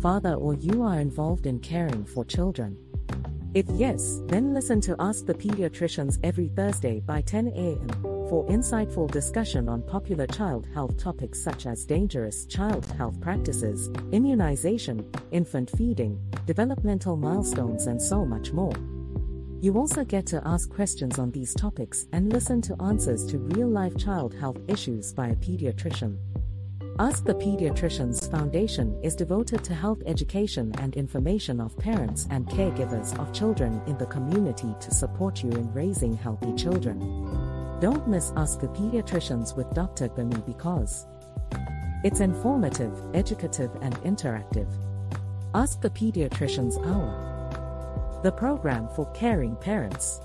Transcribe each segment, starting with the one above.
father, or you are involved in caring for children. If yes, then listen to Ask the Pediatricians every Thursday by 10 a.m. for insightful discussion on popular child health topics such as dangerous child health practices, immunization, infant feeding, developmental milestones, and so much more. You also get to ask questions on these topics and listen to answers to real life child health issues by a pediatrician. Ask the Pediatricians Foundation is devoted to health education and information of parents and caregivers of children in the community to support you in raising healthy children. Don't miss Ask the Pediatricians with Dr. Gbemi because it's informative, educative, and interactive. Ask the Pediatricians Hour, the program for caring parents.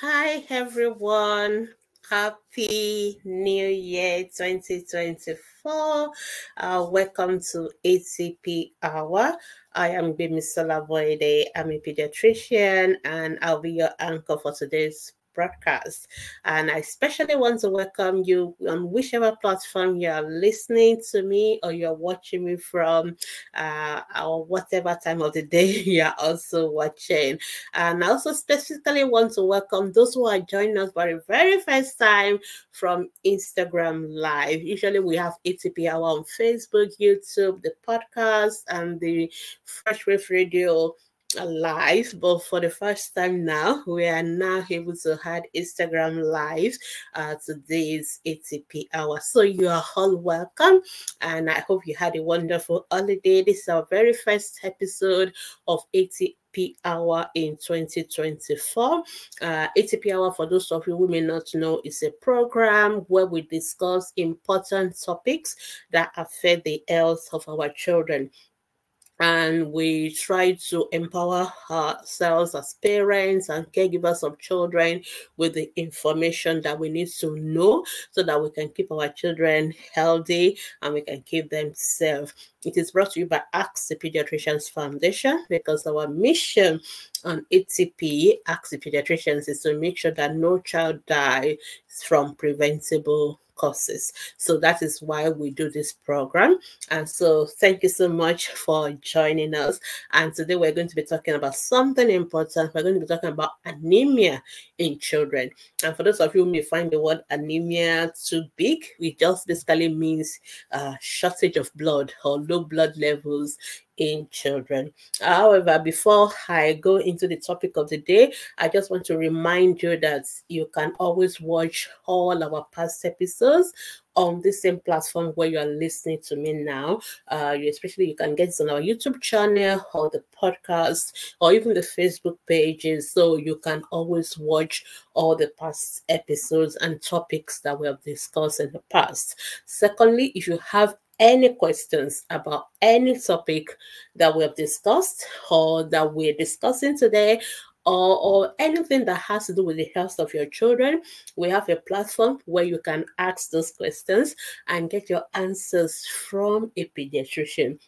Hi, everyone. Happy New Year 2024. Uh, welcome to ATP Hour. I am Gbemisola Boyede. I'm a pediatrician and I'll be your anchor for today's broadcast. And I especially want to welcome you on whichever platform you are listening to me or you're watching me from, uh, or whatever time of the day you are also watching. And I also specifically want to welcome those who are joining us for the very first time from Instagram Live. Usually we have ATP Hour on Facebook, YouTube, the podcast, and the Fresh Wave Radio live, but for the first time now, we are now able to have Instagram live uh, today's ATP hour. So you are all welcome, and I hope you had a wonderful holiday. This is our very first episode of ATP hour in 2024. Uh, ATP hour, for those of you who may not know, is a program where we discuss important topics that affect the health of our children and we try to empower ourselves as parents and caregivers of children with the information that we need to know so that we can keep our children healthy and we can keep them safe. It is brought to you by Ask the Pediatricians Foundation because our mission on ATP, Ask the Pediatricians, is to make sure that no child dies from preventable courses. So that is why we do this program. And so thank you so much for joining us. And today we're going to be talking about something important. We're going to be talking about anemia in children. And for those of you who may find the word anemia too big, it just basically means uh, shortage of blood or low blood levels in children. However, before I go into the topic of the day, I just want to remind you that you can always watch all our past episodes on the same platform where you are listening to me now. Uh, you, especially you can get it on our YouTube channel or the podcast or even the Facebook pages. So you can always watch all the past episodes and topics that we have discussed in the past. Secondly, if you have any questions about any topic that we have discussed or that we're discussing today or, or anything that has to do with the health of your children, we have a platform where you can ask those questions and get your answers from a pediatrician.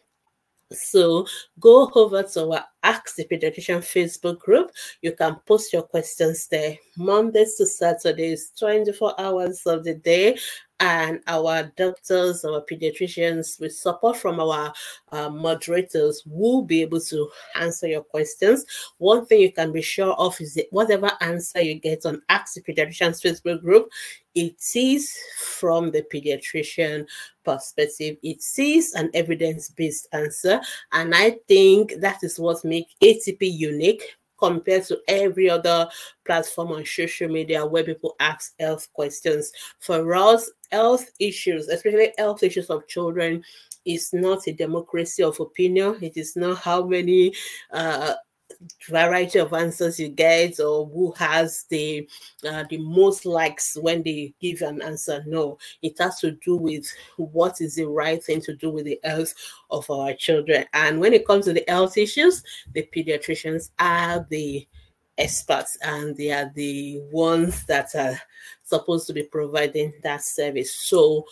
So go over to our Ask the Pediatrician Facebook group. You can post your questions there Mondays to Saturdays, 24 hours of the day and our doctors, our pediatricians, with support from our uh, moderators, will be able to answer your questions. One thing you can be sure of is that whatever answer you get on Ask the Pediatricians Facebook group, it is from the pediatrician perspective. It is an evidence-based answer, and I think that is what makes ATP unique compared to every other platform on social media where people ask health questions. For us, health issues, especially health issues of children, is not a democracy of opinion. It is not how many uh, variety of answers you get or who has the uh, the most likes when they give an answer. No it has to do with what is the right thing to do with the health of our children. And when it comes to the health issues the pediatricians are the experts and they are the ones that are supposed to be providing that service. So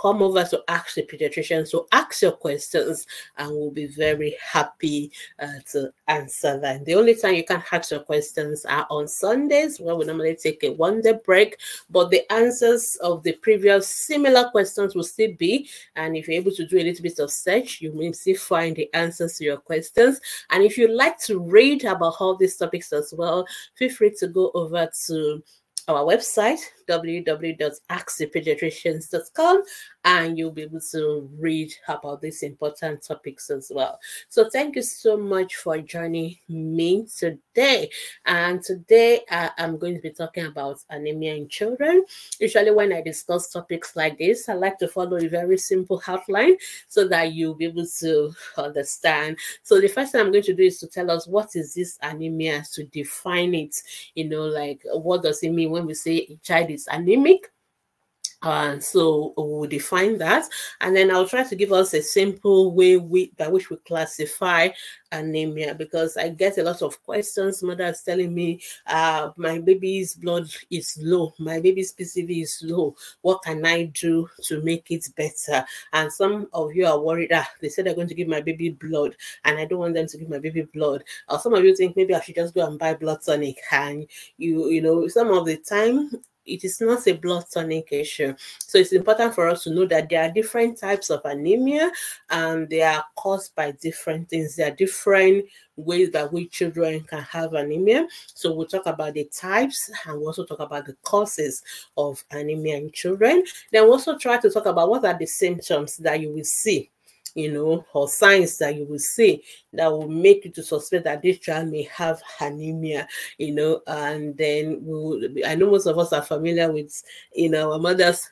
come over to ask the pediatrician. So ask your questions and we'll be very happy uh, to answer them. The only time you can ask your questions are on Sundays where we normally take a one day break, but the answers of the previous similar questions will still be. And if you're able to do a little bit of search, you may still find the answers to your questions. And if you'd like to read about all these topics as well, feel free to go over to our website www.askthepediatricians.com and you'll be able to read about these important topics as well. So thank you so much for joining me today. And today uh, I'm going to be talking about anemia in children. Usually when I discuss topics like this, I like to follow a very simple outline so that you'll be able to understand. So the first thing I'm going to do is to tell us what is this anemia to define it. You know, like what does it mean when we say a child is is anemic. And uh, so we'll define that. And then I'll try to give us a simple way we, by which we classify anemia because I get a lot of questions. Mothers telling me, uh, my baby's blood is low, my baby's PCV is low. What can I do to make it better? And some of you are worried, ah, they said they're going to give my baby blood, and I don't want them to give my baby blood. Or some of you think maybe I should just go and buy blood tonic. And you, you know, some of the time it is not a blood tonic issue. So it's important for us to know that there are different types of anemia and they are caused by different things. There are different ways that we children can have anemia. So we'll talk about the types and we'll also talk about the causes of anemia in children. Then we'll also try to talk about what are the symptoms that you will see you know, or signs that you will see that will make you to suspect that this child may have anemia, you know, and then we'll, I know most of us are familiar with, you know, our mothers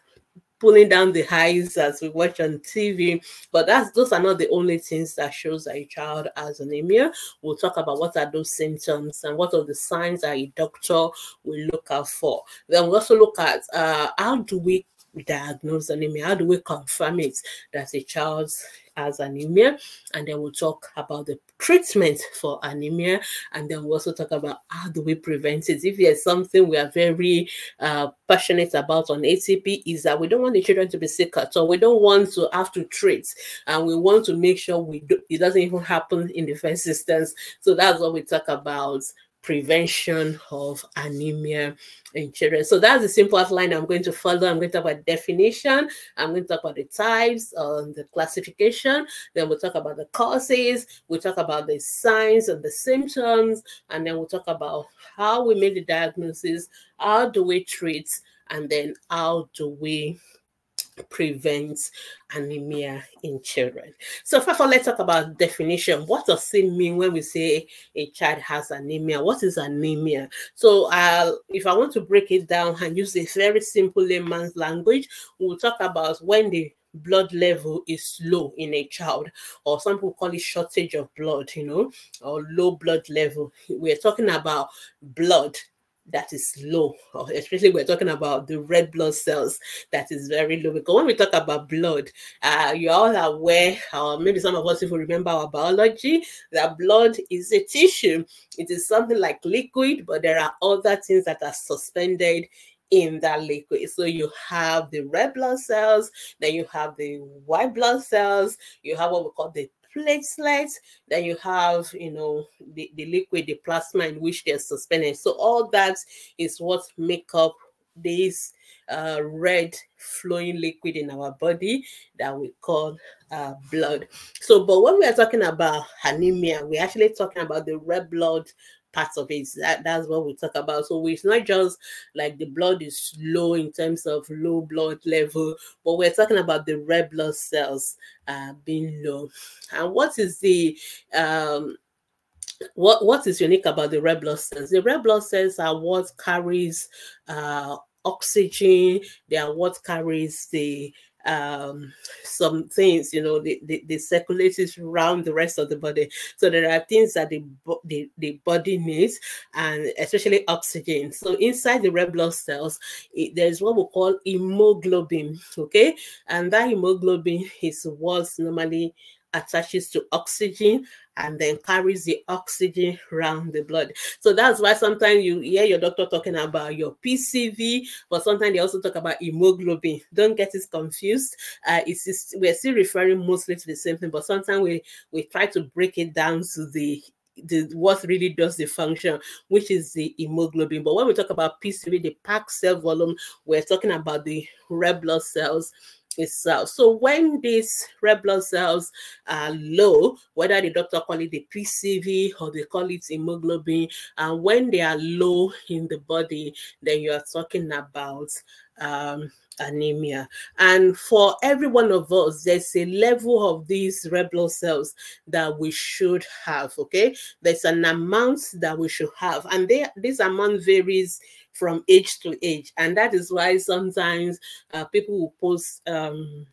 pulling down the highs as we watch on TV. But that's those are not the only things that shows that a child has anemia. We'll talk about what are those symptoms and what are the signs that a doctor will look out for. Then we'll also look at uh, how do we diagnose anemia? How do we confirm it that a child has anemia? And then we'll talk about the treatment for anemia. And then we'll also talk about how do we prevent it. If there's something we are very uh, passionate about on ATP is that we don't want the children to be sick at all. We don't want to have to treat. And we want to make sure we do, it doesn't even happen in the first instance. So that's what we talk about prevention of anemia in children. So that's the simple outline I'm going to follow. I'm going to talk about definition. I'm going to talk about the types, um, the classification. Then we'll talk about the causes. We'll talk about the signs and the symptoms. And then we'll talk about how we make the diagnosis, how do we treat, and then how do we prevents anemia in children. So first of all, let's talk about definition. What does it mean when we say a child has anemia? What is anemia? So uh, if I want to break it down and use a very simple layman's language, we'll talk about when the blood level is low in a child or some people call it shortage of blood you know or low blood level we're talking about blood that is low, especially we're talking about the red blood cells that is very low. Because when we talk about blood, uh, you're all aware, or maybe some of us if we remember our biology, that blood is a tissue. It is something like liquid, but there are other things that are suspended in that liquid. So you have the red blood cells, then you have the white blood cells, you have what we call the platelets, then you have, you know, the, the liquid, the plasma in which they're suspended. So all that is what make up this uh, red flowing liquid in our body that we call uh, blood. So, but when we are talking about anemia, we're actually talking about the red blood parts of it. That, that's what we talk about. So it's not just like the blood is low in terms of low blood level, but we're talking about the red blood cells uh, being low. And what is the um, what what is unique about the red blood cells? The red blood cells are what carries uh, oxygen. They are what carries the um, some things, you know, the, the, the circulates around the rest of the body. So there are things that the, the, the body needs, and especially oxygen. So inside the red blood cells, it, there's what we call hemoglobin, okay? And that hemoglobin is what's normally attaches to oxygen and then carries the oxygen around the blood. So that's why sometimes you hear your doctor talking about your PCV, but sometimes they also talk about hemoglobin. Don't get it confused. Uh, it's just, we're still referring mostly to the same thing, but sometimes we we try to break it down to the the what really does the function, which is the hemoglobin. But when we talk about PCV, the packed cell volume, we're talking about the red blood cells itself. So when these red blood cells are low, whether the doctor call it the PCV or they call it hemoglobin, and when they are low in the body, then you are talking about um, anemia. And for every one of us, there's a level of these red blood cells that we should have. Okay, there's an amount that we should have, and they, this amount varies from age to age, and that is why sometimes uh, people will post. Um,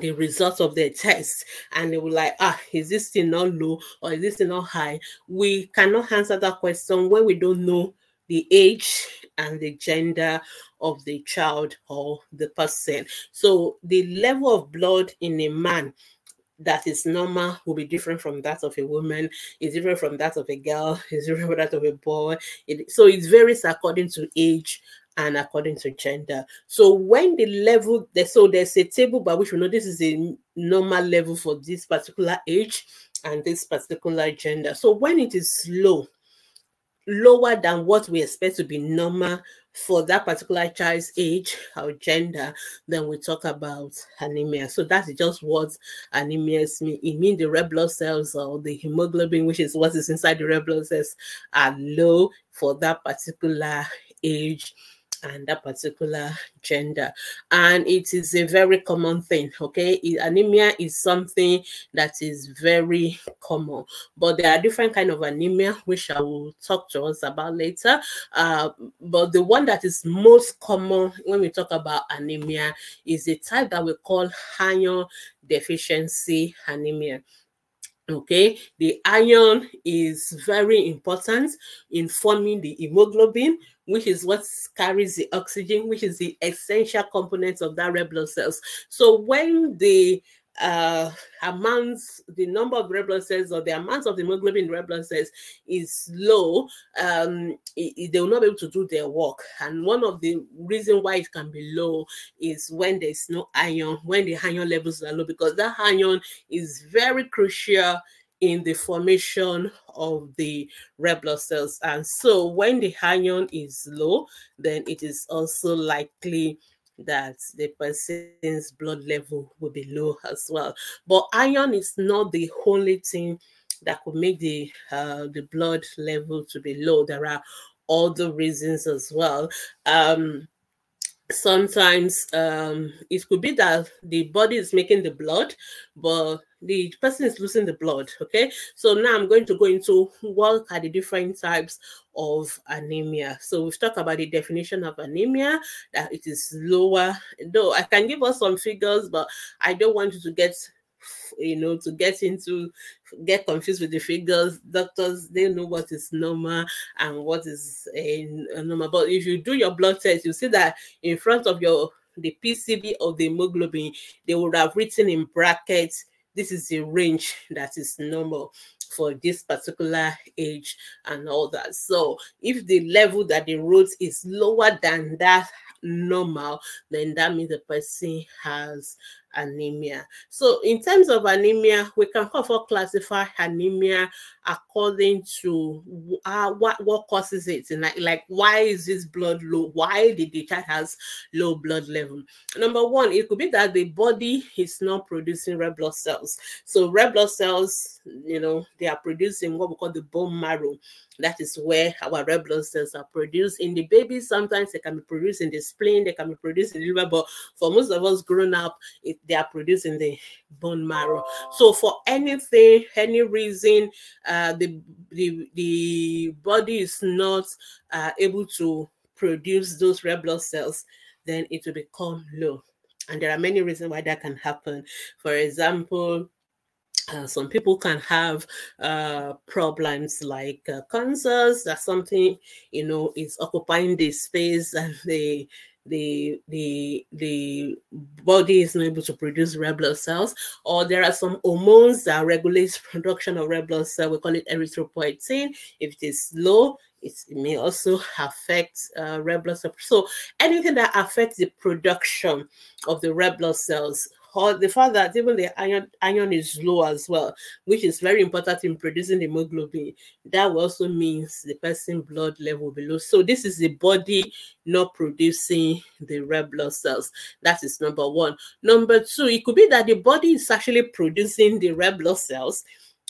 the results of their test and they will like ah is this thing not low or is this thing not high we cannot answer that question when we don't know the age and the gender of the child or the person. So the level of blood in a man that is normal will be different from that of a woman, is different from that of a girl, is different from that of a boy. It, so it varies according to age and according to gender. So when the level, so there's a table by which we know this is a normal level for this particular age and this particular gender. So when it is low, lower than what we expect to be normal for that particular child's age or gender, then we talk about anemia. So that's just what anemia mean. It means the red blood cells or the hemoglobin, which is what is inside the red blood cells, are low for that particular age and that particular gender. And it is a very common thing, okay? Anemia is something that is very common, but there are different kind of anemia, which I will talk to us about later. Uh, but the one that is most common when we talk about anemia is the type that we call iron deficiency anemia okay the iron is very important in forming the hemoglobin which is what carries the oxygen which is the essential component of that red blood cells. So when the uh amounts the number of red blood cells or the amount of hemoglobin in red blood cells is low um it, it, they will not be able to do their work. And one of the reason why it can be low is when there's no iron when the iron levels are low because that iron is very crucial in the formation of the red blood cells. And so when the iron is low then it is also likely that the person's blood level will be low as well. But iron is not the only thing that could make the uh, the blood level to be low. There are other reasons as well. Um, sometimes um, it could be that the body is making the blood, but the person is losing the blood. Okay, so now I'm going to go into what are the different types of anemia. So we've talked about the definition of anemia that it is lower. Though I can give us some figures, but I don't want you to get you know to get into get confused with the figures doctors they know what is normal and what is a, a normal but if you do your blood test you see that in front of your the PCV of the hemoglobin they would have written in brackets this is the range that is normal for this particular age and all that. So if the level that they wrote is lower than that normal, then that means the person has anemia. So in terms of anemia, we can of classify anemia according to uh, what what causes it and like, like why is this blood low? Why did the child has low blood level? Number one, it could be that the body is not producing red blood cells. So red blood cells, you know, they are producing what we call the bone marrow. That is where our red blood cells are produced. In the baby, sometimes they can be produced in the spleen, they can be produced in the liver, but for most of us grown up, it, they are produced in the bone marrow. So for anything, any reason, uh, the, the, the body is not uh, able to produce those red blood cells, then it will become low. And there are many reasons why that can happen. For example, uh, some people can have uh, problems like uh, cancers. That's something you know is occupying the space and the the the the body is not able to produce red blood cells, or there are some hormones that regulate production of red blood cell. We call it erythropoietin. If it is low, it may also affect uh, red blood cells. So anything that affects the production of the red blood cells the fact that even the iron iron is low as well, which is very important in producing hemoglobin, that also means the person blood level below. So this is the body not producing the red blood cells. That is number one. Number two, it could be that the body is actually producing the red blood cells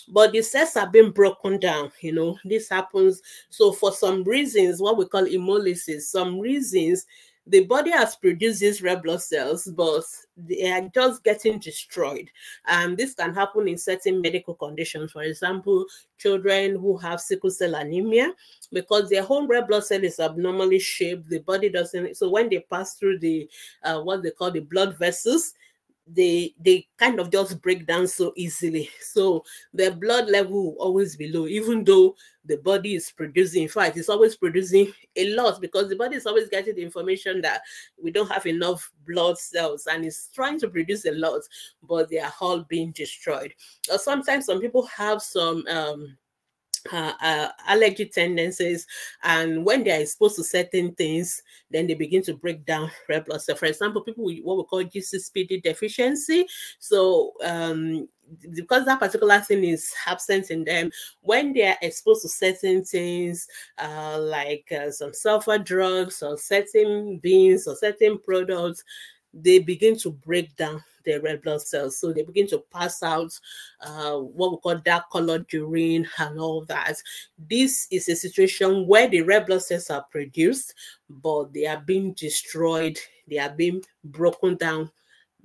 but the cells are being broken down you know this happens so for some reasons what we call hemolysis some reasons the body has produced these red blood cells, but they are just getting destroyed. And this can happen in certain medical conditions. For example, children who have sickle cell anemia, because their whole red blood cell is abnormally shaped, the body doesn't. So when they pass through the uh, what they call the blood vessels, they they kind of just break down so easily. So their blood level will always be low even though the body is producing. In fact it's always producing a lot because the body is always getting the information that we don't have enough blood cells and it's trying to produce a lot but they are all being destroyed. Or sometimes some people have some um uh, allergy tendencies, and when they are exposed to certain things, then they begin to break down red blood cell. For example, people with what we call G6PD deficiency. So, um, because that particular thing is absent in them, when they are exposed to certain things, uh, like uh, some sulfur drugs or certain beans or certain products, they begin to break down their red blood cells. So they begin to pass out uh, what we call dark colored urine and all that. This is a situation where the red blood cells are produced, but they are being destroyed, they are being broken down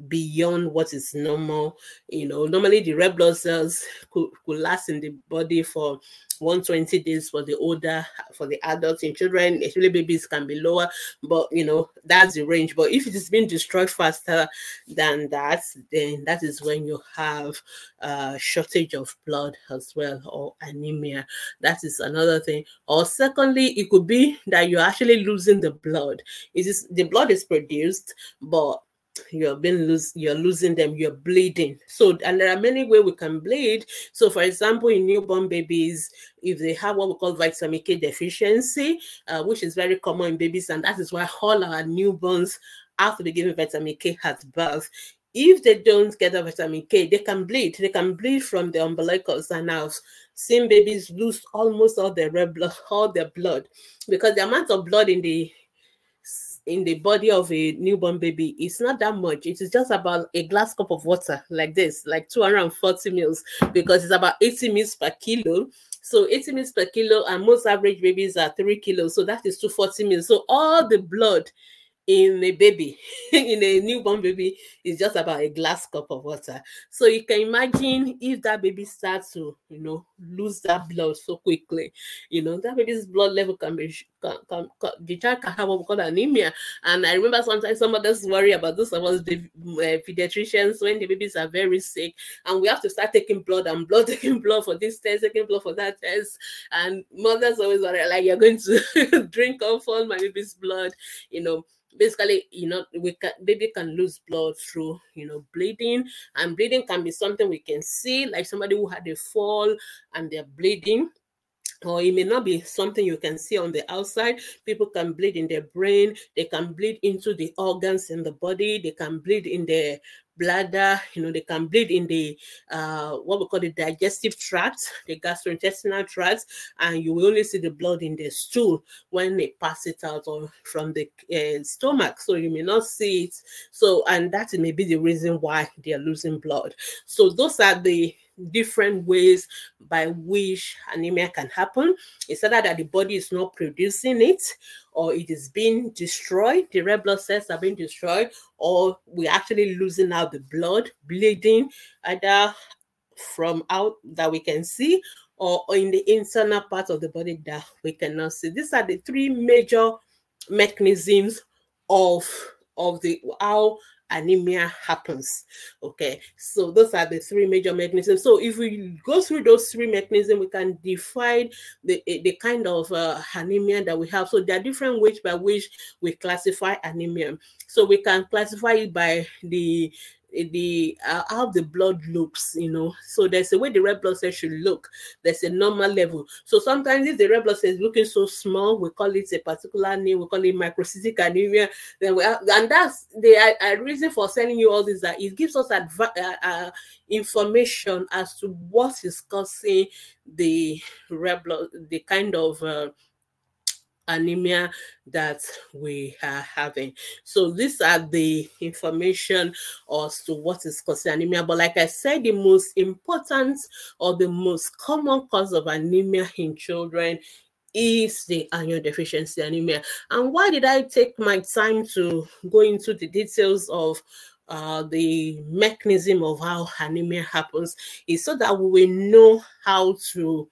beyond what is normal. You know, normally the red blood cells could, could last in the body for 120 days for the older, for the adults. In children, actually babies can be lower, but you know, that's the range. But if it is being destroyed faster than that, then that is when you have a shortage of blood as well, or anemia. That is another thing. Or secondly, it could be that you're actually losing the blood. It is the blood is produced, but you're being lose you're losing them you're bleeding. So and there are many ways we can bleed. So for example in newborn babies if they have what we call vitamin k deficiency uh, which is very common in babies and that is why all our newborns to be given vitamin k at birth. If they don't get the vitamin k they can bleed. They can bleed from the umbilicals and now seen babies lose almost all their red blood all their blood because the amount of blood in the in the body of a newborn baby it's not that much. It is just about a glass cup of water like this like 240 mils because it's about 80 mils per kilo. So 80 mils per kilo and most average babies are 3 kilos so that is 240 mils. So all the blood in a baby, in a newborn baby, is just about a glass cup of water. So you can imagine if that baby starts to, you know, lose that blood so quickly, you know, that baby's blood level can be, can, can, can, the child can have what we call anemia. And I remember sometimes some mothers worry about this about the uh, pediatricians when the babies are very sick and we have to start taking blood and blood, taking blood for this test, taking blood for that test. And mothers always worry, like, you're going to drink off all my baby's blood, you know basically you know we can baby can lose blood through you know bleeding and bleeding can be something we can see like somebody who had a fall and they're bleeding or it may not be something you can see on the outside. People can bleed in their brain, they can bleed into the organs in the body, they can bleed in their bladder, you know, they can bleed in the uh, what we call the digestive tract, the gastrointestinal tract, and you will only see the blood in the stool when they pass it out or from the uh, stomach. So you may not see it. So, and that may be the reason why they are losing blood. So those are the different ways by which anemia can happen. It's either that the body is not producing it, or it is being destroyed, the red blood cells are being destroyed, or we're actually losing out the blood, bleeding, either from out that we can see or in the internal part of the body that we cannot see. These are the three major mechanisms of of the how anemia happens. Okay, so those are the three major mechanisms. So if we go through those three mechanisms, we can define the, the kind of uh, anemia that we have. So there are different ways by which we classify anemia. So we can classify it by the the uh, how the blood looks you know. So there's a way the red blood cell should look. There's a normal level. So sometimes if the red blood cell is looking so small we call it a particular name we call it microcytic anemia then we have, and that's the uh, reason for sending you all this that it gives us uh, uh, information as to what is causing the red blood the kind of uh, anemia that we are having. So these are the information as to what is causing anemia. But like I said, the most important or the most common cause of anemia in children is the iron deficiency anemia. And why did I take my time to go into the details of uh, the mechanism of how anemia happens is so that we will know how to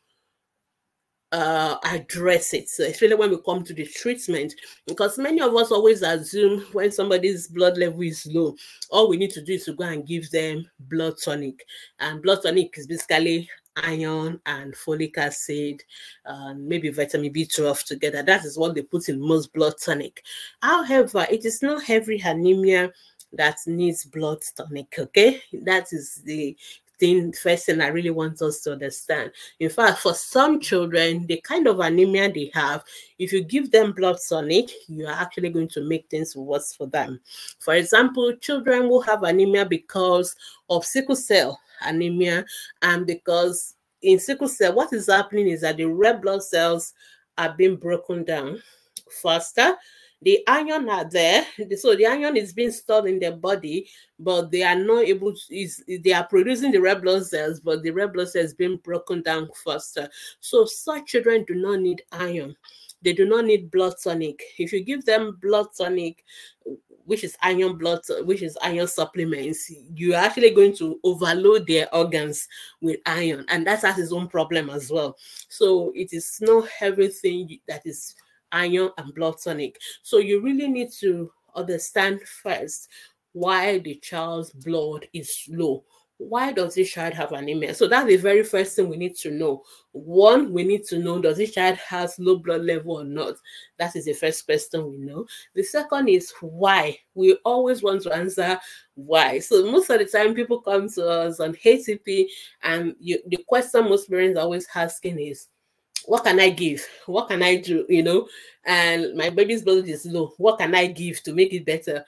uh, address it, so especially when we come to the treatment, because many of us always assume when somebody's blood level is low, all we need to do is to go and give them blood tonic, and blood tonic is basically iron and folic acid, and maybe vitamin B12 together. That is what they put in most blood tonic. However, it is not every anemia that needs blood tonic. Okay, that is the thing, first thing I really want us to understand. In fact, for some children, the kind of anemia they have, if you give them blood tonic, you are actually going to make things worse for them. For example, children will have anemia because of sickle cell anemia and because in sickle cell, what is happening is that the red blood cells are being broken down faster the iron are there so the iron is being stored in their body but they are not able to is they are producing the red blood cells but the red blood cells being broken down faster. So such children do not need iron. They do not need blood tonic. If you give them blood tonic which is iron blood which is iron supplements you're actually going to overload their organs with iron and that has its own problem as well. So it is not everything that is iron and blood tonic. So you really need to understand first why the child's blood is low. Why does this child have anemia? So that's the very first thing we need to know. One, we need to know does this child has low blood level or not? That is the first question we know. The second is why. We always want to answer why. So most of the time, people come to us on ATP, and you, the question most parents are always asking is, what can I give? What can I do? You know, and my baby's blood is low. What can I give to make it better?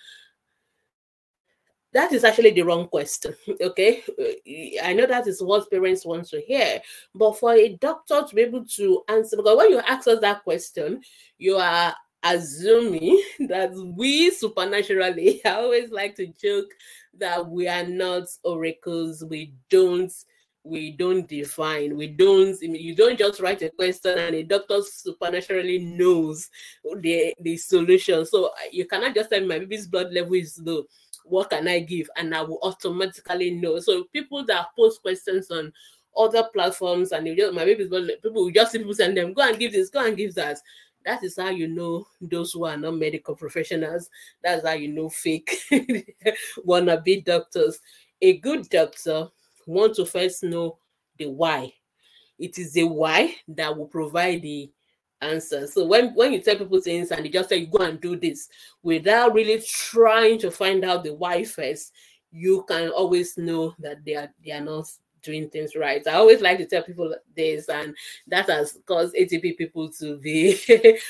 That is actually the wrong question. Okay, uh, I know that is what parents want to hear, but for a doctor to be able to answer, because when you ask us that question, you are assuming that we supernaturally, I always like to joke that we are not oracles, we don't we don't define we don't you don't just write a question and a doctor supernaturally knows the the solution. So you cannot just say my baby's blood level is low. What can i give? And i will automatically know. So people that post questions on other platforms and just, my baby's blood people will just people send them go and give this go and give that. That is how you know those who are not medical professionals. That's how you know fake wannabe doctors. A good doctor want to first know the why. It is the why that will provide the answer. So when, when you tell people things and they just say go and do this without really trying to find out the why first, you can always know that they are they are not doing things right. I always like to tell people this, and that has caused ATP people to be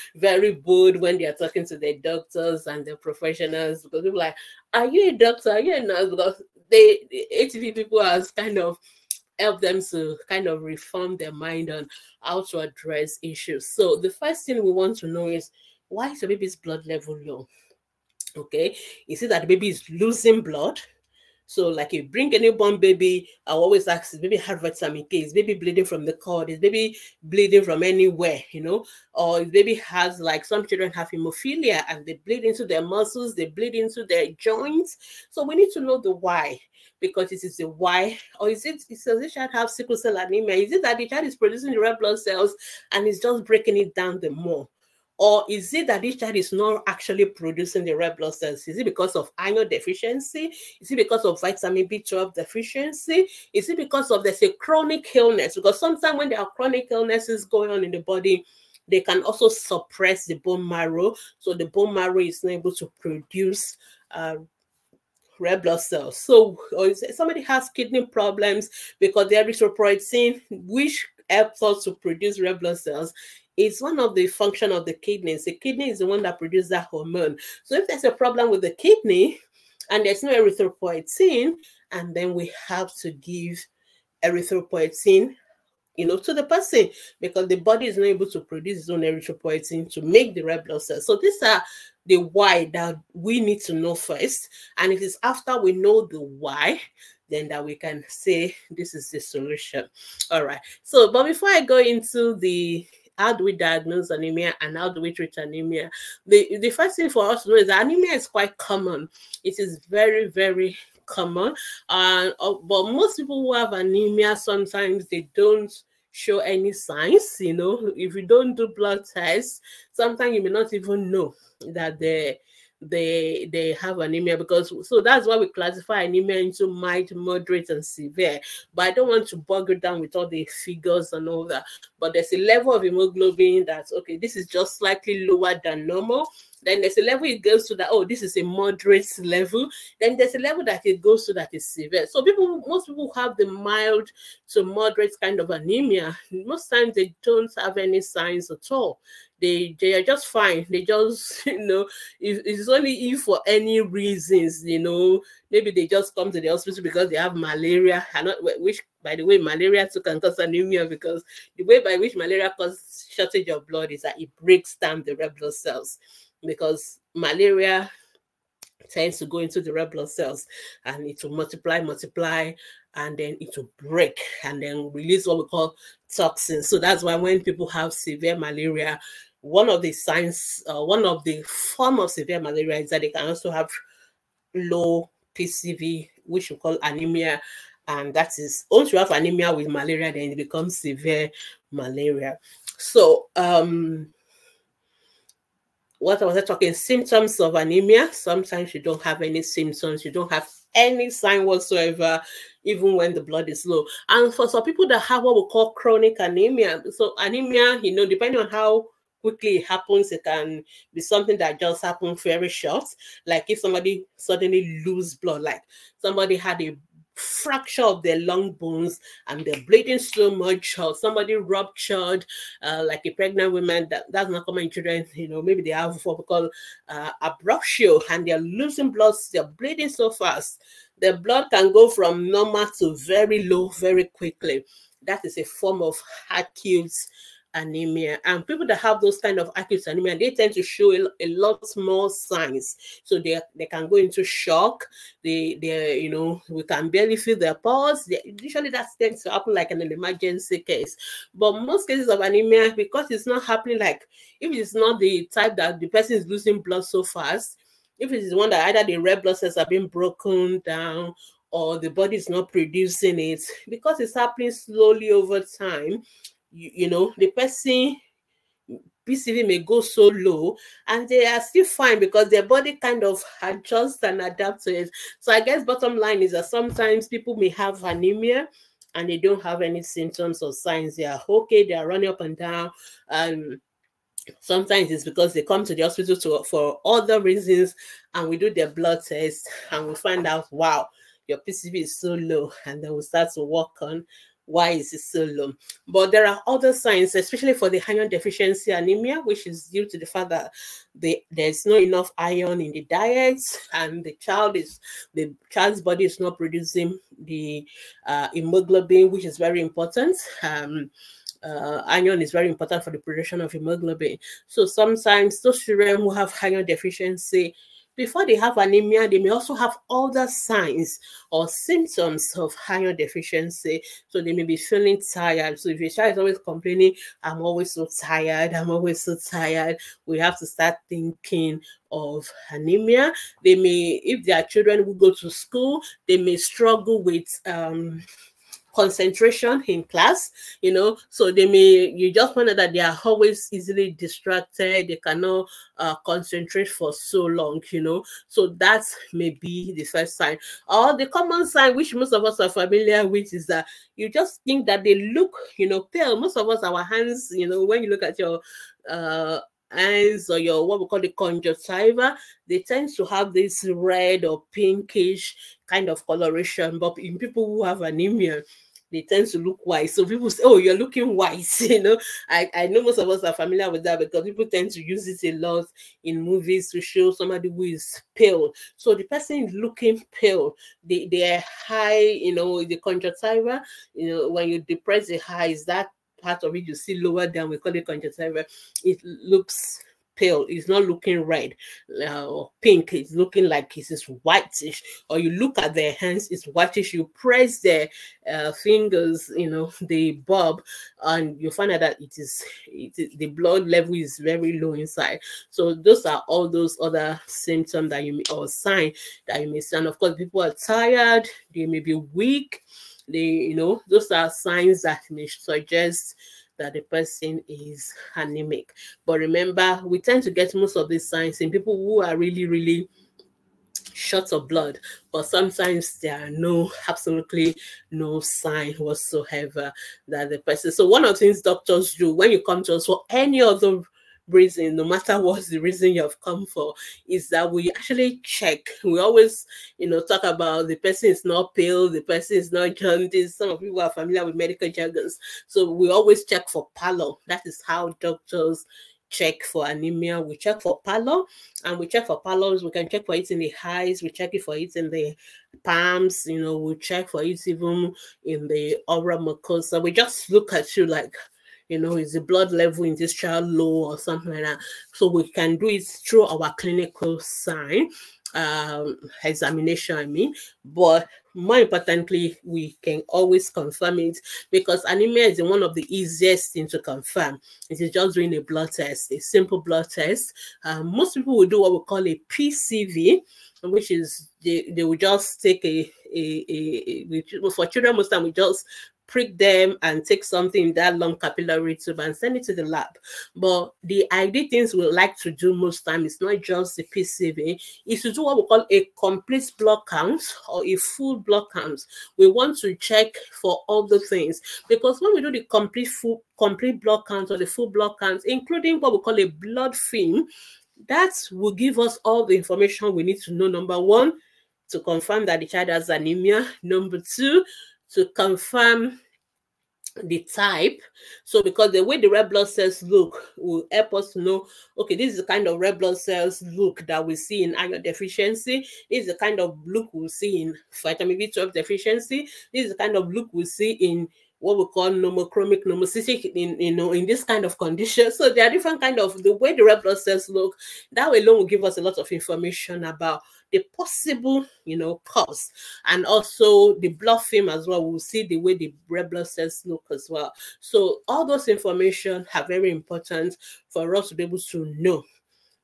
very bold when they are talking to their doctors and their professionals because people like, Are you a doctor? Are you a nurse? Because they the ATP people has kind of helped them to kind of reform their mind on how to address issues. So the first thing we want to know is why is the baby's blood level low? Okay, is it that the baby is losing blood? So, like, you bring a newborn baby, I always ask, is baby have vitamin K? Is baby bleeding from the cord? Is baby bleeding from anywhere? You know, or if baby has like some children have hemophilia and they bleed into their muscles, they bleed into their joints. So we need to know the why because it is the why, or is it does this child have sickle cell anemia? Is it that the child is producing the red blood cells and is just breaking it down the more? Or is it that this child is not actually producing the red blood cells? Is it because of iron deficiency? Is it because of vitamin B12 deficiency? Is it because of there's a chronic illness? Because sometimes when there are chronic illnesses going on in the body, they can also suppress the bone marrow. So the bone marrow is not able to produce uh, red blood cells. So somebody has kidney problems because the erythropoietin, which helps us to produce red blood cells, it's one of the function of the kidneys. The kidney is the one that produces that hormone. So if there's a problem with the kidney and there's no erythropoietin, and then we have to give erythropoietin you know, to the person because the body is not able to produce its own erythropoietin to make the red blood cells. So these are the why that we need to know first. And it is after we know the why, then that we can say this is the solution. All right. So, but before I go into the how do we diagnose anemia and how do we treat anemia? The, the first thing for us to know is that anemia is quite common. It is very, very common. Uh, but most people who have anemia, sometimes they don't show any signs. You know, if you don't do blood tests, sometimes you may not even know that they they they have anemia because so that's why we classify anemia into mild moderate and severe but i don't want to bog you down with all the figures and all that but there's a level of hemoglobin that's okay this is just slightly lower than normal then there's a level it goes to that, oh, this is a moderate level. Then there's a level that it goes to that is severe. So people, most people have the mild to moderate kind of anemia. Most times they don't have any signs at all they they are just fine. They just you know it's only if for any reasons you know. Maybe they just come to the hospital because they have malaria. And not which by the way malaria too can cause anemia because the way by which malaria causes shortage of blood is that it breaks down the red blood cells because malaria tends to go into the red blood cells and it will multiply, multiply, and then it will break and then release what we call toxins. So that's why when people have severe malaria, one of the signs, uh, one of the form of severe malaria is that they can also have low PCV, which we call anemia. And that is once you have anemia with malaria, then it becomes severe malaria. So um what was I talking? Symptoms of anemia. Sometimes you don't have any symptoms, you don't have any sign whatsoever, even when the blood is low. And for some people that have what we call chronic anemia, so anemia, you know, depending on how quickly it happens, it can be something that just happens very short. Like if somebody suddenly lose blood, like somebody had a fracture of their lung bones and they're bleeding so much or somebody ruptured uh, like a pregnant woman that, that's not common in children you know maybe they have what we call uh, abruptio and they're losing blood they're bleeding so fast the blood can go from normal to very low very quickly that is a form of acute anemia. And people that have those kind of acute anemia they tend to show a, a, lot more signs. So they they can go into shock. They they you know we can barely feel their pulse. They, usually that tends to happen like an emergency case. But most cases of anemia because it's not happening like if it's not the type that the person is losing blood so fast if it is one that either the red blood cells are being broken down or the body is not producing it because it's happening slowly over time you, you know, the person PCV may go so low and they are still fine because their body kind of adjusts and adapts to it. So I guess bottom line is that sometimes people may have anemia and they don't have any symptoms or signs. They are okay, they are running up and down. Um sometimes it's because they come to the hospital to, for other reasons and we do their blood test and we find out wow your PCV is so low and then we start to work on why is it so low? But there are other signs, especially for the iron deficiency anemia, which is due to the fact that the, there's not enough iron in the diet, and the child is the child's body is not producing the uh, hemoglobin, which is very important. Um, uh, iron is very important for the production of hemoglobin. So sometimes those children who have iron deficiency before they have anemia, they may also have other signs or symptoms of iron deficiency. So they may be feeling tired. So if your child is always complaining, I'm always so tired, I'm always so tired, we have to start thinking of anemia. They may, if their children will go to school, they may struggle with um concentration in class, you know. So they may you just find out that they are always easily distracted, they cannot uh, concentrate for so long, you know. So that may be the first sign. Or the common sign, which most of us are familiar with, is that you just think that they look, you know, pale. Most of us, our hands, you know, when you look at your uh eyes or your what we call the conjunctiva, they tend to have this red or pinkish kind of coloration. But in people who have anemia, they tend to look white. So people say, Oh, you're looking white. you know, I, I know most of us are familiar with that because people tend to use it a lot in movies to show somebody who is pale. So the person is looking pale. They they are high, you know, the conjunctiva, you know, when you depress the eyes, that part of it you see lower down, we call it conjunctiva, it looks pale. It's not looking red uh, or pink. It's looking like it's whitish. Or you look at their hands, it's whitish. You press their uh, fingers, you know, the bob, and you find out that it is, it is the blood level is very low inside. So those are all those other symptoms that you may, or sign that you may see. And of course, people are tired. They may be weak they you know those are signs that may suggest that the person is anemic. But remember we tend to get most of these signs in people who are really really short of blood but sometimes there are no absolutely no sign whatsoever that the person so one of the things doctors do when you come to us for any other reason, no matter what the reason you have come for, is that we actually check. We always, you know, talk about the person is not pale, the person is not jaundice. Some of people are familiar with medical jargons. So we always check for pallor. That is how doctors check for anemia. We check for pallor and we check for pallors. We can check for it in the eyes, we check it for it in the palms, you know, we check for it even in the oral mucosa. We just look at you like you know, is the blood level in this child low or something like that. So we can do it through our clinical sign um, examination, I mean, but more importantly, we can always confirm it because anemia is one of the easiest things to confirm. It is just doing a blood test, a simple blood test. Um, most people will do what we call a PCV, which is they, they will just take a, a, a, a for children most time we just prick them and take something in that long capillary tube and send it to the lab. But the ideal things we like to do most time is not just the PCV, is to do what we call a complete blood count or a full blood count. We want to check for all the things because when we do the complete full complete blood count or the full blood count, including what we call a blood film, that will give us all the information we need to know. Number one, to confirm that the child has anemia. Number two, to confirm the type. So because the way the red blood cells look will help us to know, okay, this is the kind of red blood cells look that we see in iron deficiency. This is the kind of look we'll see in vitamin B12 deficiency. This is the kind of look we see in what we call normochromic normocytic in you know in this kind of condition. So there are different kind of the way the red blood cells look. That alone will give us a lot of information about the possible you know cause and also the blood film as well. We'll see the way the red blood cells look as well. So all those information are very important for us to be able to know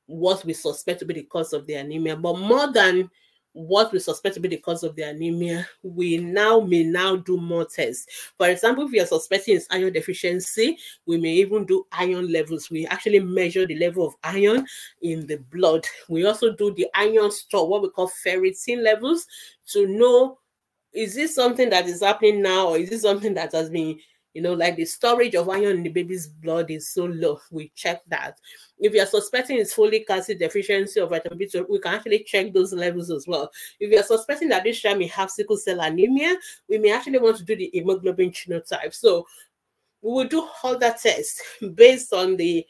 what we suspect to be the cause of the anemia. But more than what we suspect to be the cause of the anemia, we now may now do more tests. For example, if we are suspecting it's iron deficiency, we may even do iron levels. We actually measure the level of iron in the blood. We also do the iron store, what we call ferritin levels, to know is this something that is happening now or is this something that has been you know, like the storage of iron in the baby's blood is so low. We check that. If you are suspecting it's folic acid deficiency or vitamin B12, we can actually check those levels as well. If you are suspecting that this child may have sickle cell anemia, we may actually want to do the hemoglobin genotype. So we will do all that test based on the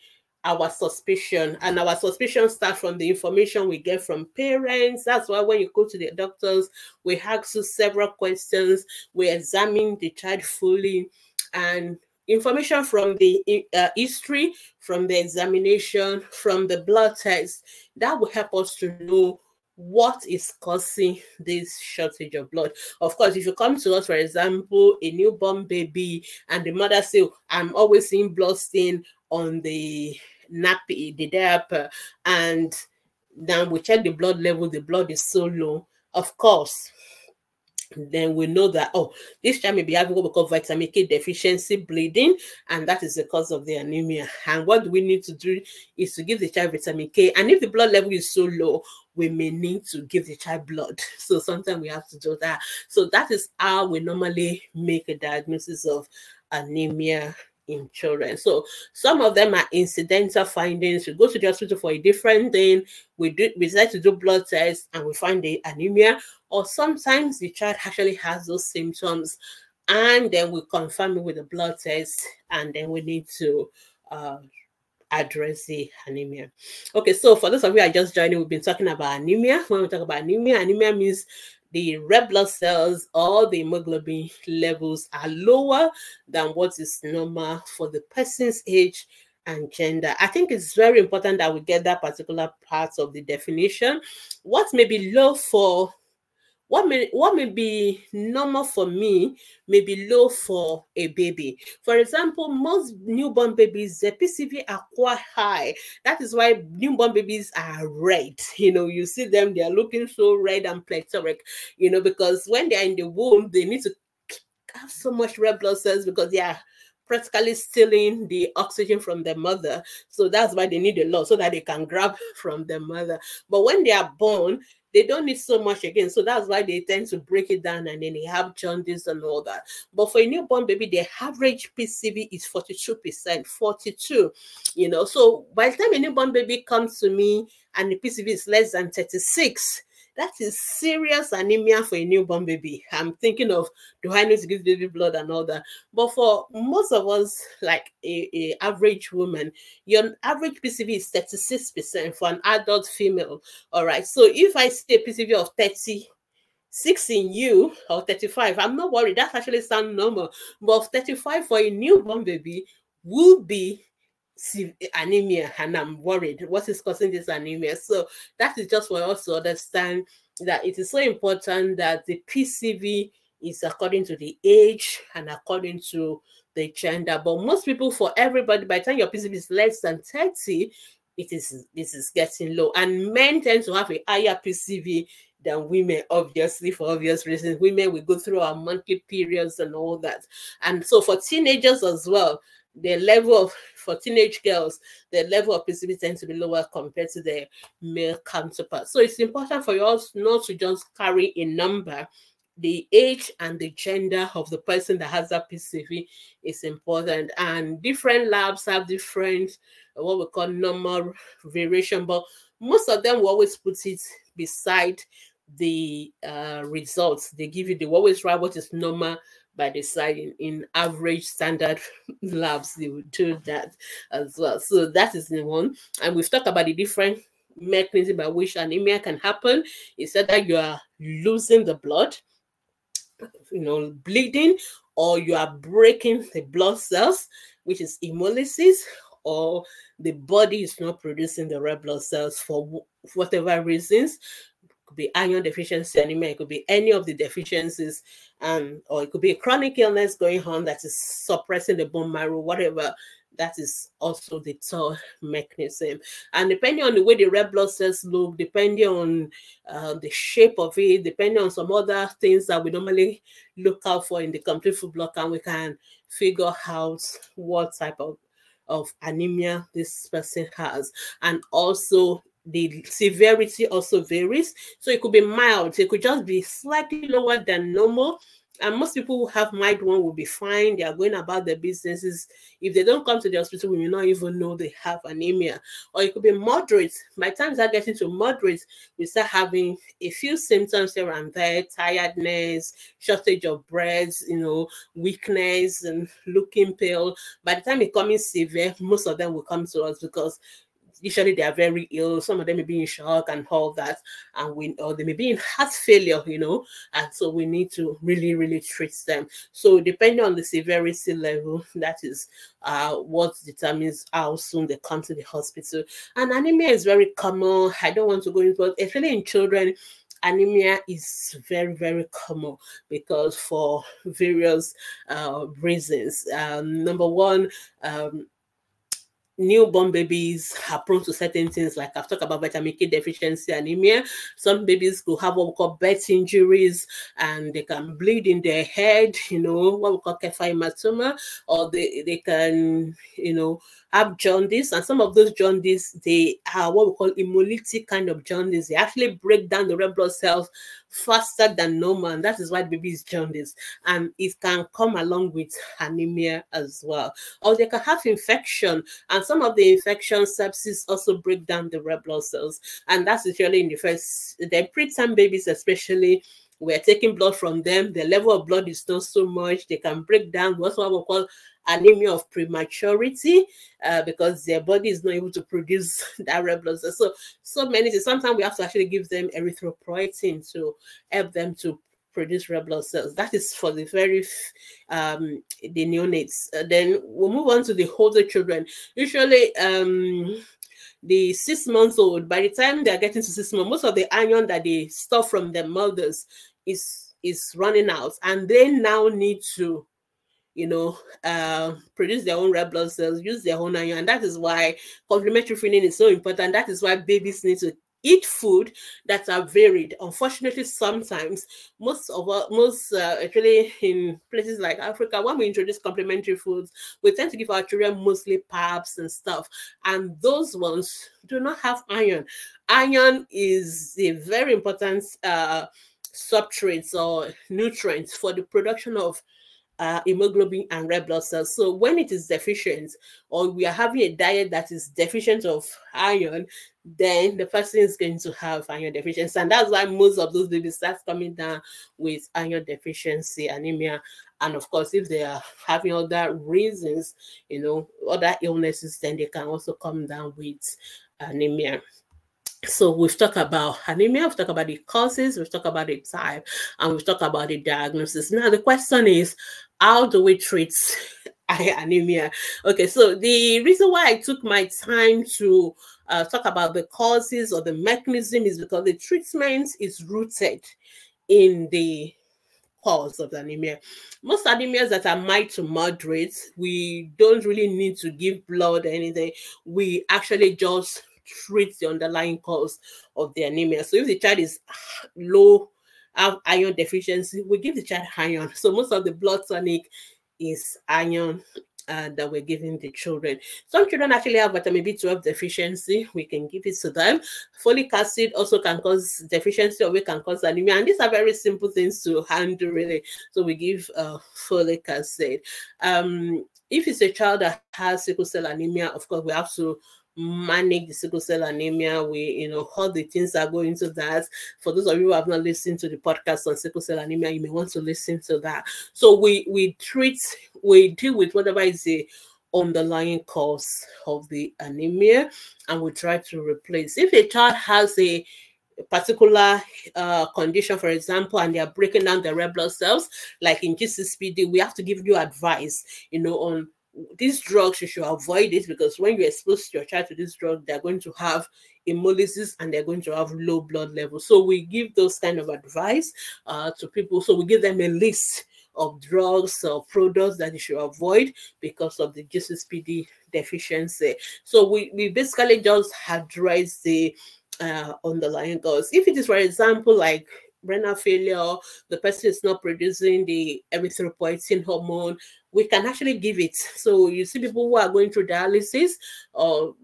our suspicion and our suspicion starts from the information we get from parents that's why when you go to the doctors we ask you several questions we examine the child fully and information from the uh, history, from the examination, from the blood test, that will help us to know what is causing this shortage of blood. Of course, if you come to us, for example, a newborn baby, and the mother say, I'm always seeing blood stain on the nappy, the diaper, and then we check the blood level, the blood is so low. Of course, then we know that oh this child may be having what we call vitamin k deficiency bleeding and that is the cause of the anemia. And what we need to do is to give the child vitamin k. And if the blood level is so low we may need to give the child blood. So sometimes we have to do that. So that is how we normally make a diagnosis of anemia in children. So some of them are incidental findings. We go to the hospital for a different thing. We do we decide to do blood tests and we find the anemia. Or sometimes the child actually has those symptoms, and then we confirm it with a blood test, and then we need to uh, address the anemia. Okay, so for those of you are just joining, we've been talking about anemia. When we talk about anemia, anemia means the red blood cells or the hemoglobin levels are lower than what is normal for the person's age and gender. I think it's very important that we get that particular part of the definition. What may be low for what may what may be normal for me may be low for a baby. For example, most newborn babies, the PCV are quite high. That is why newborn babies are red. You know, you see them, they are looking so red and plethoric, you know, because when they are in the womb, they need to have so much red blood cells because they are practically stealing the oxygen from their mother. So that's why they need a lot so that they can grab from their mother. But when they are born, they don't need so much again. So that's why they tend to break it down and then they have jaundice and all that. But for a newborn baby, the average PCV is 42%, 42, you know. So by the time a newborn baby comes to me and the PCV is less than 36, that is serious anemia for a newborn baby. I'm thinking of do I need to give baby blood and all that. But for most of us, like a, a average woman, your average PCV is 36% for an adult female. All right. So if I see a PCV of 30, six in you or 35 i'm not worried that's actually sound normal but 35 for a newborn baby will be anemia and I'm worried what is causing this anemia. So that is just for us to understand that it is so important that the PCV is according to the age and according to the gender. But most people, for everybody, by the time your PCV is less than 30, it is this is getting low. And men tend to have a higher PCV than women, obviously, for obvious reasons. Women we go through our monthly periods and all that. And so for teenagers as well, the level of for teenage girls, the level of PCV tends to be lower compared to their male counterparts. So it's important for us not to just carry a number. The age and the gender of the person that has that PCV is important, and different labs have different what we call normal variation, but most of them will always put it beside the uh, results. They give you the always write what is normal by side in, average standard labs they would do that as well. So that is the one. And we've talked about the different mechanism by which anemia can happen. It said that you are losing the blood you know bleeding or you are breaking the blood cells which is hemolysis or the body is not producing the red blood cells for whatever reasons could be iron deficiency anemia, it could be any of the deficiencies, um, or it could be a chronic illness going on that is suppressing the bone marrow, whatever. That is also the third mechanism. And depending on the way the red blood cells look, depending on uh, the shape of it, depending on some other things that we normally look out for in the complete full blood and we can figure out what type of of anemia this person has and also the severity also varies. So it could be mild, it could just be slightly lower than normal. And most people who have mild one will be fine. They are going about their businesses. If they don't come to the hospital, we may not even know they have anemia. Or it could be moderate. By the time they getting to moderate, we start having a few symptoms here and there: tiredness, shortage of breath, you know, weakness, and looking pale. By the time it comes severe, most of them will come to us because usually they are very ill. Some of them may be in shock and all that, and we or they may be in heart failure, you know, and so we need to really, really treat them. So depending on the severity level, that is uh, what determines how soon they come to the hospital. And anemia is very common. I don't want to go into it, especially in children anemia is very very common because for various uh, reasons um, number one um, newborn babies are prone to certain things, like I've talked about vitamin K deficiency anemia. Some babies could have what we call birth injuries and they can bleed in their head, you know, what we call kefa or they, they can, you know, have jaundice, and some of those jaundice they are what we call hemolytic kind of jaundice. They actually break down the red blood cells faster than normal, and that is why the baby is jaundice. And it can come along with anemia as well, or they can have infection, and some of the infection sepsis also break down the red blood cells, and that's usually in the first the preterm babies, especially we're taking blood from them. The level of blood is not so much. They can break down what's what we call anemia of prematurity uh, because their body is not able to produce that red blood cells. So, so many things. Sometimes we have to actually give them erythropoietin to help them to produce red blood cells. That is for the very um, the neonates. Uh, then we'll move on to the older children. Usually, um, the six months old, by the time they're getting to six months, most of the iron that they store from their mothers is is running out, and they now need to you know, uh, produce their own red blood cells, use their own iron. And that is why complementary feeding is so important. That is why babies need to eat food that are varied. Unfortunately, sometimes most of our, most uh, actually in places like Africa, when we introduce complementary foods, we tend to give our children mostly pap and stuff, and those ones do not have iron. Iron is a very important uh, substrate or nutrient for the production of uh, hemoglobin and red blood cells. So when it is deficient, or we are having a diet that is deficient of iron, then the person is going to have iron deficiency, and that's why most of those babies start coming down with iron deficiency, anemia, and of course, if they are having other reasons, you know, other illnesses, then they can also come down with anemia. So we've talked about anemia, we've talked about the causes, we've talked about the type, and we've talked about the diagnosis. Now the question is, how do we treat anemia? Okay, so the reason why I took my time to uh, talk about the causes or the mechanism is because the treatment is rooted in the cause of the anemia. Most anemias that are mild to moderate, we don't really need to give blood or anything. We actually just treat the underlying cause of the anemia. So if the child is low have iron deficiency, we give the child iron. So most of the blood tonic is iron uh, that we're giving the children. Some children actually have vitamin B12 deficiency. We can give it to them. Folic acid also can cause deficiency or we can cause anemia. And these are very simple things to handle, really. So we give uh, folic acid. Um, if it's a child that has sickle cell anemia, of course, we have to manage the sickle cell anemia. We, you know, all the things that go into that. For those of you who have not listened to the podcast on sickle cell anemia, you may want to listen to that. So we we treat, we deal with whatever is the underlying cause of the anemia, and we try to replace. If a child has a particular uh, condition, for example, and they are breaking down the red blood cells, like in G6PD, we have to give you advice, you know, on these drugs you should avoid it because when you expose your child to this drug they're going to have hemolysis and they're going to have low blood levels so we give those kind of advice uh, to people so we give them a list of drugs or products that you should avoid because of the G6PD deficiency. So we, we basically just address the uh, underlying cause. If it is, for example, like renal failure, the person is not producing the erythropoietin hormone, we can actually give it. So you see people who are going through dialysis, or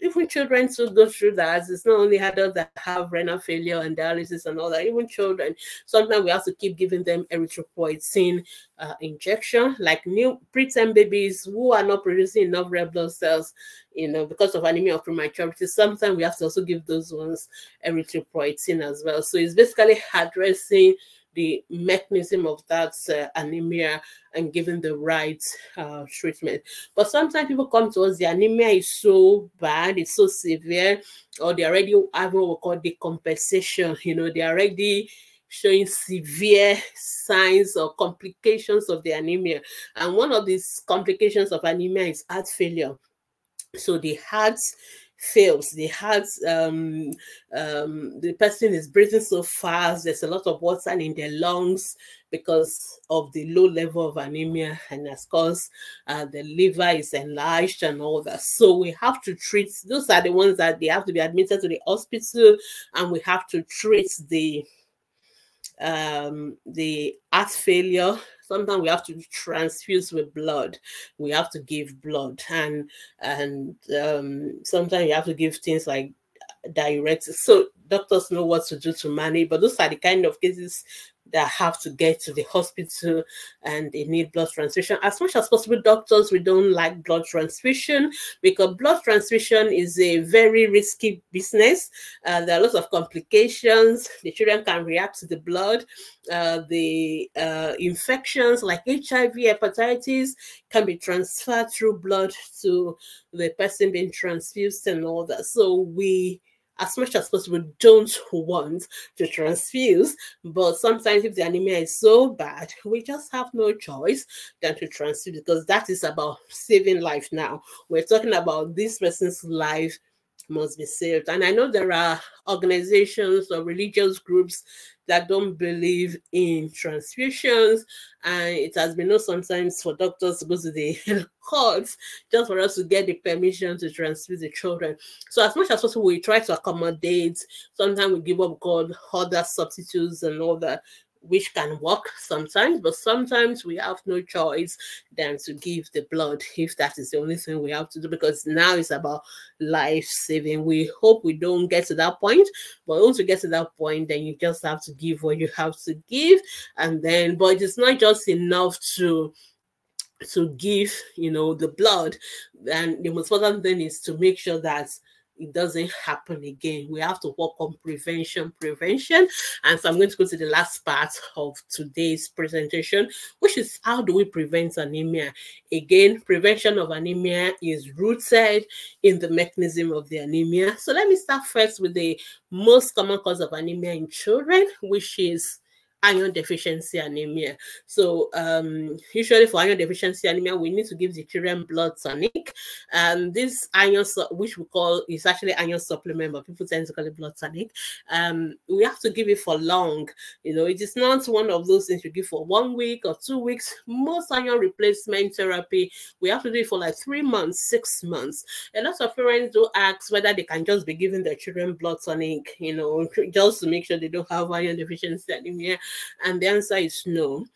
even children who go through that. It's not only adults that have renal failure and dialysis and all that, even children. Sometimes we have to keep giving them erythropoietin uh, injection, like new preterm babies who are not producing enough red blood cells, you know, because of anemia of prematurity. Sometimes we have to also give those ones erythropoietin as well. So it's basically addressing the mechanism of that uh, anemia and giving the right uh, treatment. But sometimes people come to us, the anemia is so bad, it's so severe, or they already have what we call decompensation. You know, they already showing severe signs or complications of the anemia. And one of these complications of anemia is heart failure. So the heart fails. The heart, um, um, the person is breathing so fast. There's a lot of water in their lungs because of the low level of anemia, and of course, uh, the liver is enlarged and all that. So we have to treat. Those are the ones that they have to be admitted to the hospital, and we have to treat the um, the heart failure sometimes we have to transfuse with blood. We have to give blood. And and um, sometimes you have to give things like diuretics so doctors know what to do to manage but those are the kind of cases that have to get to the hospital and they need blood transfusion. As much as possible, doctors, we don't like blood transfusion because blood transfusion is a very risky business. Uh, there are lots of complications. The children can react to the blood. Uh, the uh, infections like HIV, hepatitis can be transferred through blood to the person being transfused and all that. So we as much as possible don't want to transfuse. But sometimes if the anemia is so bad, we just have no choice than to transfuse because that is about saving life now. We're talking about this person's life must be saved. And I know there are organizations or religious groups that don't believe in transfusions. And it has been known sometimes for doctors to go to the courts just for us to get the permission to transfuse the children. So as much as possible, we try to accommodate. Sometimes we give up God, other substitutes and all that which can work sometimes, but sometimes we have no choice than to give the blood if that is the only thing we have to do because now it's about life saving. We hope we don't get to that point, but once we get to that point, then you just have to give what you have to give, and then, but it's not just enough to to give you know the blood and the most important thing is to make sure that it doesn't happen again. We have to work on prevention, prevention. And so I'm going to go to the last part of today's presentation, which is how do we prevent anemia? Again, prevention of anemia is rooted in the mechanism of the anemia. So let me start first with the most common cause of anemia in children, which is iron deficiency anemia. So um, usually for iron deficiency anemia, we need to give the children blood tonic. And this iron, which we call is actually iron supplement, but people tend to call it blood tonic. Um, we have to give it for long. You know, it is not one of those things you give for one week or two weeks. Most iron replacement therapy, we have to do it for like three months, six months. A lot of parents do ask whether they can just be giving their children blood tonic, you know, just to make sure they don't have iron deficiency anemia. And the answer is no.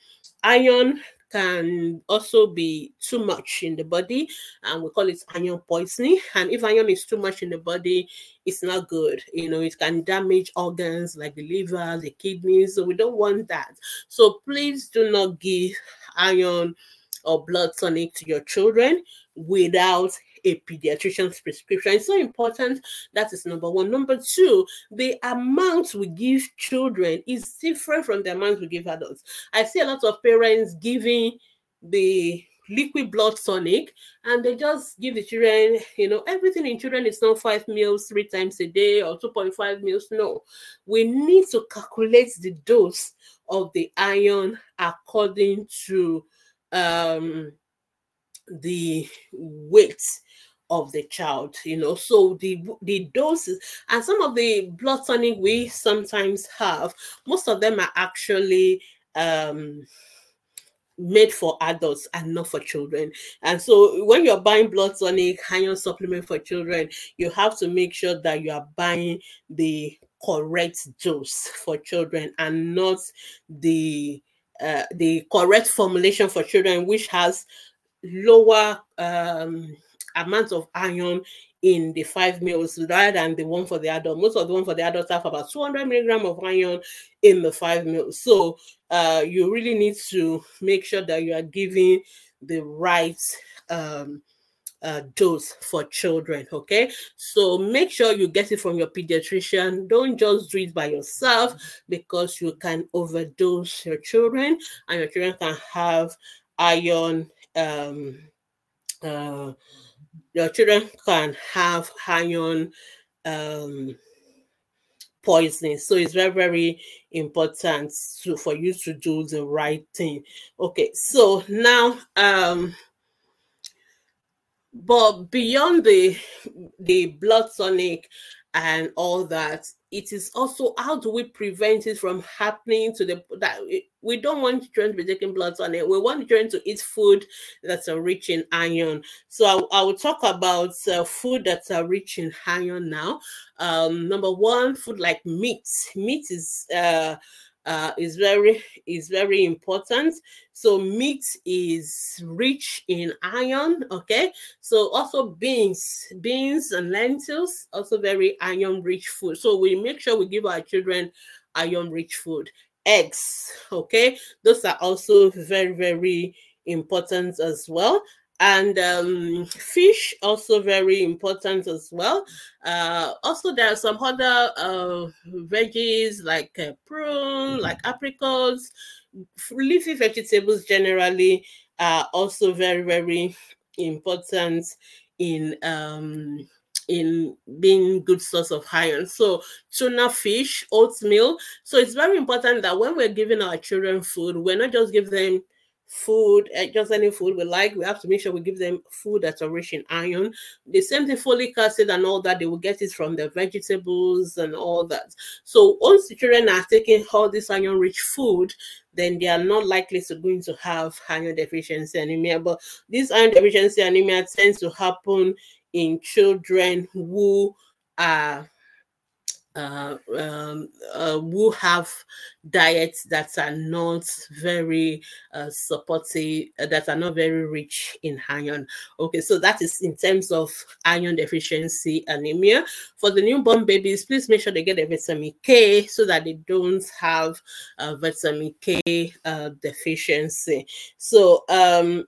Iron can also be too much in the body and we call it iron poisoning. And if iron is too much in the body it's not good. You know it can damage organs like the liver the kidneys so we don't want that. So please do not give iron or blood tonic to your children without a pediatrician's prescription. It's so important. That is number one. Number two, the amount we give children is different from the amount we give adults. I see a lot of parents giving the liquid blood tonic and they just give the children you know everything in children is not five mls three times a day or 2.5 mls no we need to calculate the dose of the iron according to um the weight of the child you know so the the doses and some of the blood tonic we sometimes have most of them are actually um made for adults and not for children. And so when you're buying blood tonic, iron supplement for children, you have to make sure that you are buying the correct dose for children and not the uh, the correct formulation for children, which has lower um, amount of iron in the five mls rather than the one for the adult. Most of the one for the adults have about 200 milligram of iron in the five mls. So uh, you really need to make sure that you are giving the right um, uh, dose for children. Okay, so make sure you get it from your pediatrician. Don't just do it by yourself because you can overdose your children, and your children can have iron um, uh, your children can have iron um, poisoning. So it's very, very important to, for you to do the right thing. Okay, so now um, but beyond the the blood tonic and all that. It is also how do we prevent it from happening to the that we don't want children to be taking blood tonic. We want children to eat food that's rich in iron. So i, I will talk about uh, food that's rich in iron now. Um, number one food like meat. Meat is uh, uh, is very is very important. So meat is rich in iron. Okay, so also beans, beans and lentils also very iron rich food. So we make sure we give our children iron rich food. Eggs, okay, those are also very very important as well and um, fish also very important as well. Uh, also, there are some other uh, veggies like uh, prune, like apricots, leafy vegetables generally are also very very important in um, in being good source of iron. So tuna fish, oatmeal. So it's very important that when we're giving our children food, we're not just giving them food, eh, just any food we like. We have to make sure we give them food that's rich in iron. The same thing, folic acid and all that, they will get it from the vegetables and all that. So once the children are taking all this iron rich food, then they are not likely to going to have iron deficiency anemia. But this iron deficiency anemia tends to happen in children who are uh, um, uh, who have diets that are not very uh, supportive, uh, that are not very rich in iron. Okay, so that is in terms of iron deficiency anemia. For the newborn babies, please make sure they get a vitamin K so that they don't have a vitamin K uh, deficiency. So um,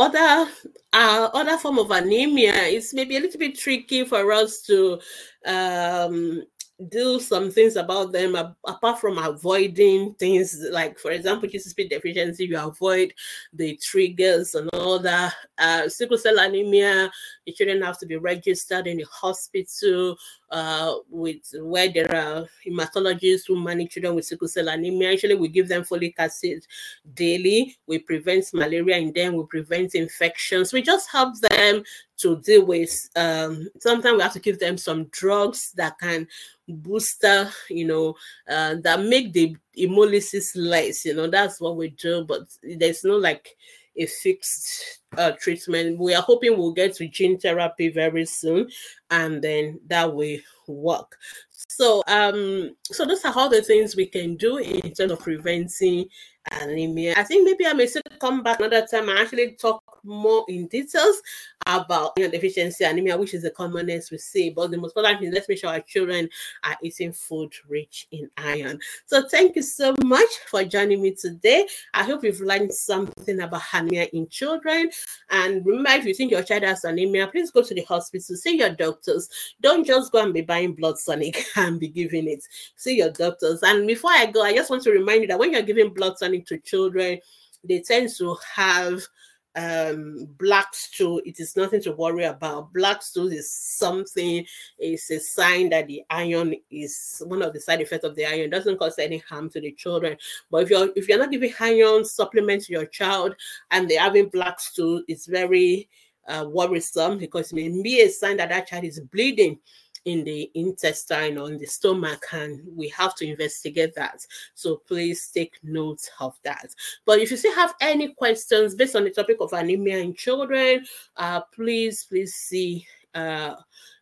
other uh, other form of anemia is maybe a little bit tricky for us to um, do some things about them apart from avoiding things like for example G6PD deficiency you avoid the triggers and all that. Uh, sickle cell anemia children have to be registered in the hospital uh, with where there are hematologists who manage children with sickle cell anemia. Actually we give them folic acid daily. We prevent malaria in them. We prevent infections. We just help them to deal with um, sometimes we have to give them some drugs that can booster, you know, uh, that make the hemolysis less. You know, that's what we do, but there's no like a fixed uh, treatment. We are hoping we'll get to gene therapy very soon, and then that will work. So, um, so those are all the things we can do in terms of preventing anemia. I think maybe I may still come back another time and actually talk more in details about iron deficiency anemia, which is the commonest we see. But the most important thing, let's make sure our children are eating food rich in iron. So thank you so much for joining me today. I hope you've learned something about anemia in children. And remember, if you think your child has anemia, please go to the hospital, see your doctors. Don't just go and be buying blood tonic and be giving it. See your doctors. And before I go, I just want to remind you that when you're giving blood tonic to children, they tend to have um black stool it is nothing to worry about. Black stool is something it's a sign that the iron is one of the side effects of the iron. It doesn't cause any harm to the children. But if you're if you're not giving iron supplement to your child and they're having black stool it's very uh, worrisome because it may be a sign that that child is bleeding in the intestine or in the stomach and we have to investigate that. So please take note of that. But if you still have any questions based on the topic of anemia in children uh please please see uh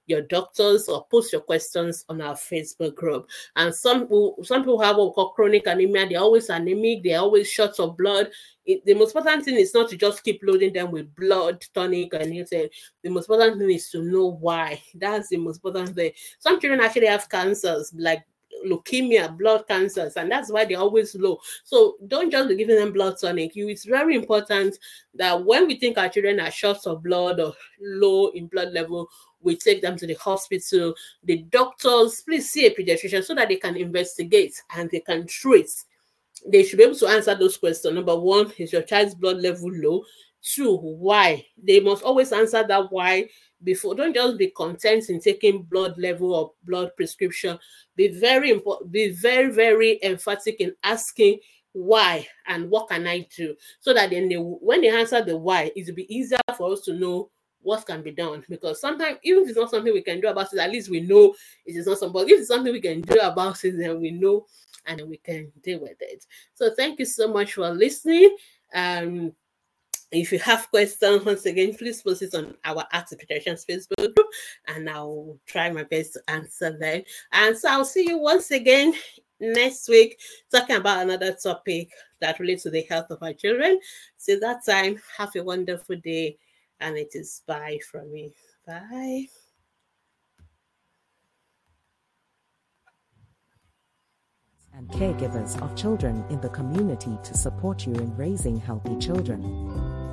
your doctors or post your questions on our Facebook group. And some some people have what we call chronic anemia. They're always anemic. They're always short of blood. It, the most important thing is not to just keep loading them with blood tonic and you anything. The most important thing is to know why. That's the most important thing. Some children actually have cancers like leukemia, blood cancers, and that's why they're always low. So don't just be giving them blood tonic. You, it's very important that when we think our children are short of blood or low in blood level, we take them to the hospital. The doctors, please see a pediatrician so that they can investigate and they can treat. They should be able to answer those questions. Number one, is your child's blood level low? Two, why? They must always answer that why before. Don't just be content in taking blood level or blood prescription. Be very important, be very, very emphatic in asking why and what can I do so that then they, when they answer the why, it will be easier for us to know what can be done because sometimes even if it's not something we can do about it, at least we know it is not something. But if it's something we can do about it, then we know and we can deal with it. So thank you so much for listening. Um, if you have questions, once again, please post it on our Ask Pediatricians Facebook group, and I'll try my best to answer them. And so I'll see you once again next week, talking about another topic that relates to the health of our children. So that time, have a wonderful day, and it is bye from me. Bye. and caregivers of children in the community to support you in raising healthy children.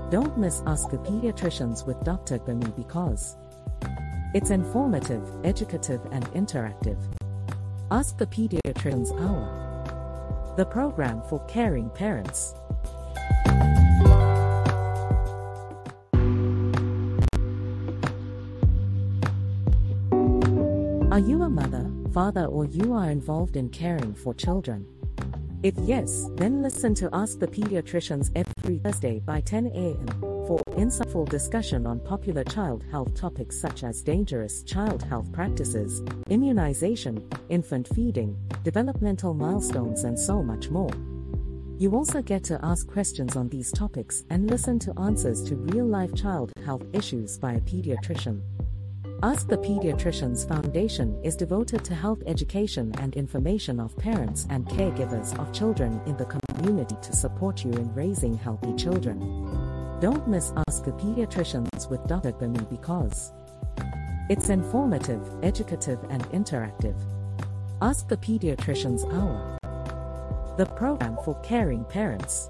Don't miss Ask the Pediatricians with Dr. Gbemi because it's informative, educative, and interactive. Ask the Pediatricians Hour, the program for caring parents. Are you a mother, father, or you are involved in caring for children? If yes, then listen to Ask the Pediatricians every Thursday by 10 a.m. for insightful discussion on popular child health topics such as dangerous child health practices, immunization, infant feeding, developmental milestones, and so much more. You also get to ask questions on these topics and listen to answers to real life child health issues by a pediatrician. Ask the Pediatricians Foundation is devoted to health education and information of parents and caregivers of children in the community to support you in raising healthy children. Don't miss Ask the Pediatricians with Dr. Gbemi because it's informative, educative, and interactive. Ask the Pediatricians Hour, the program for caring parents.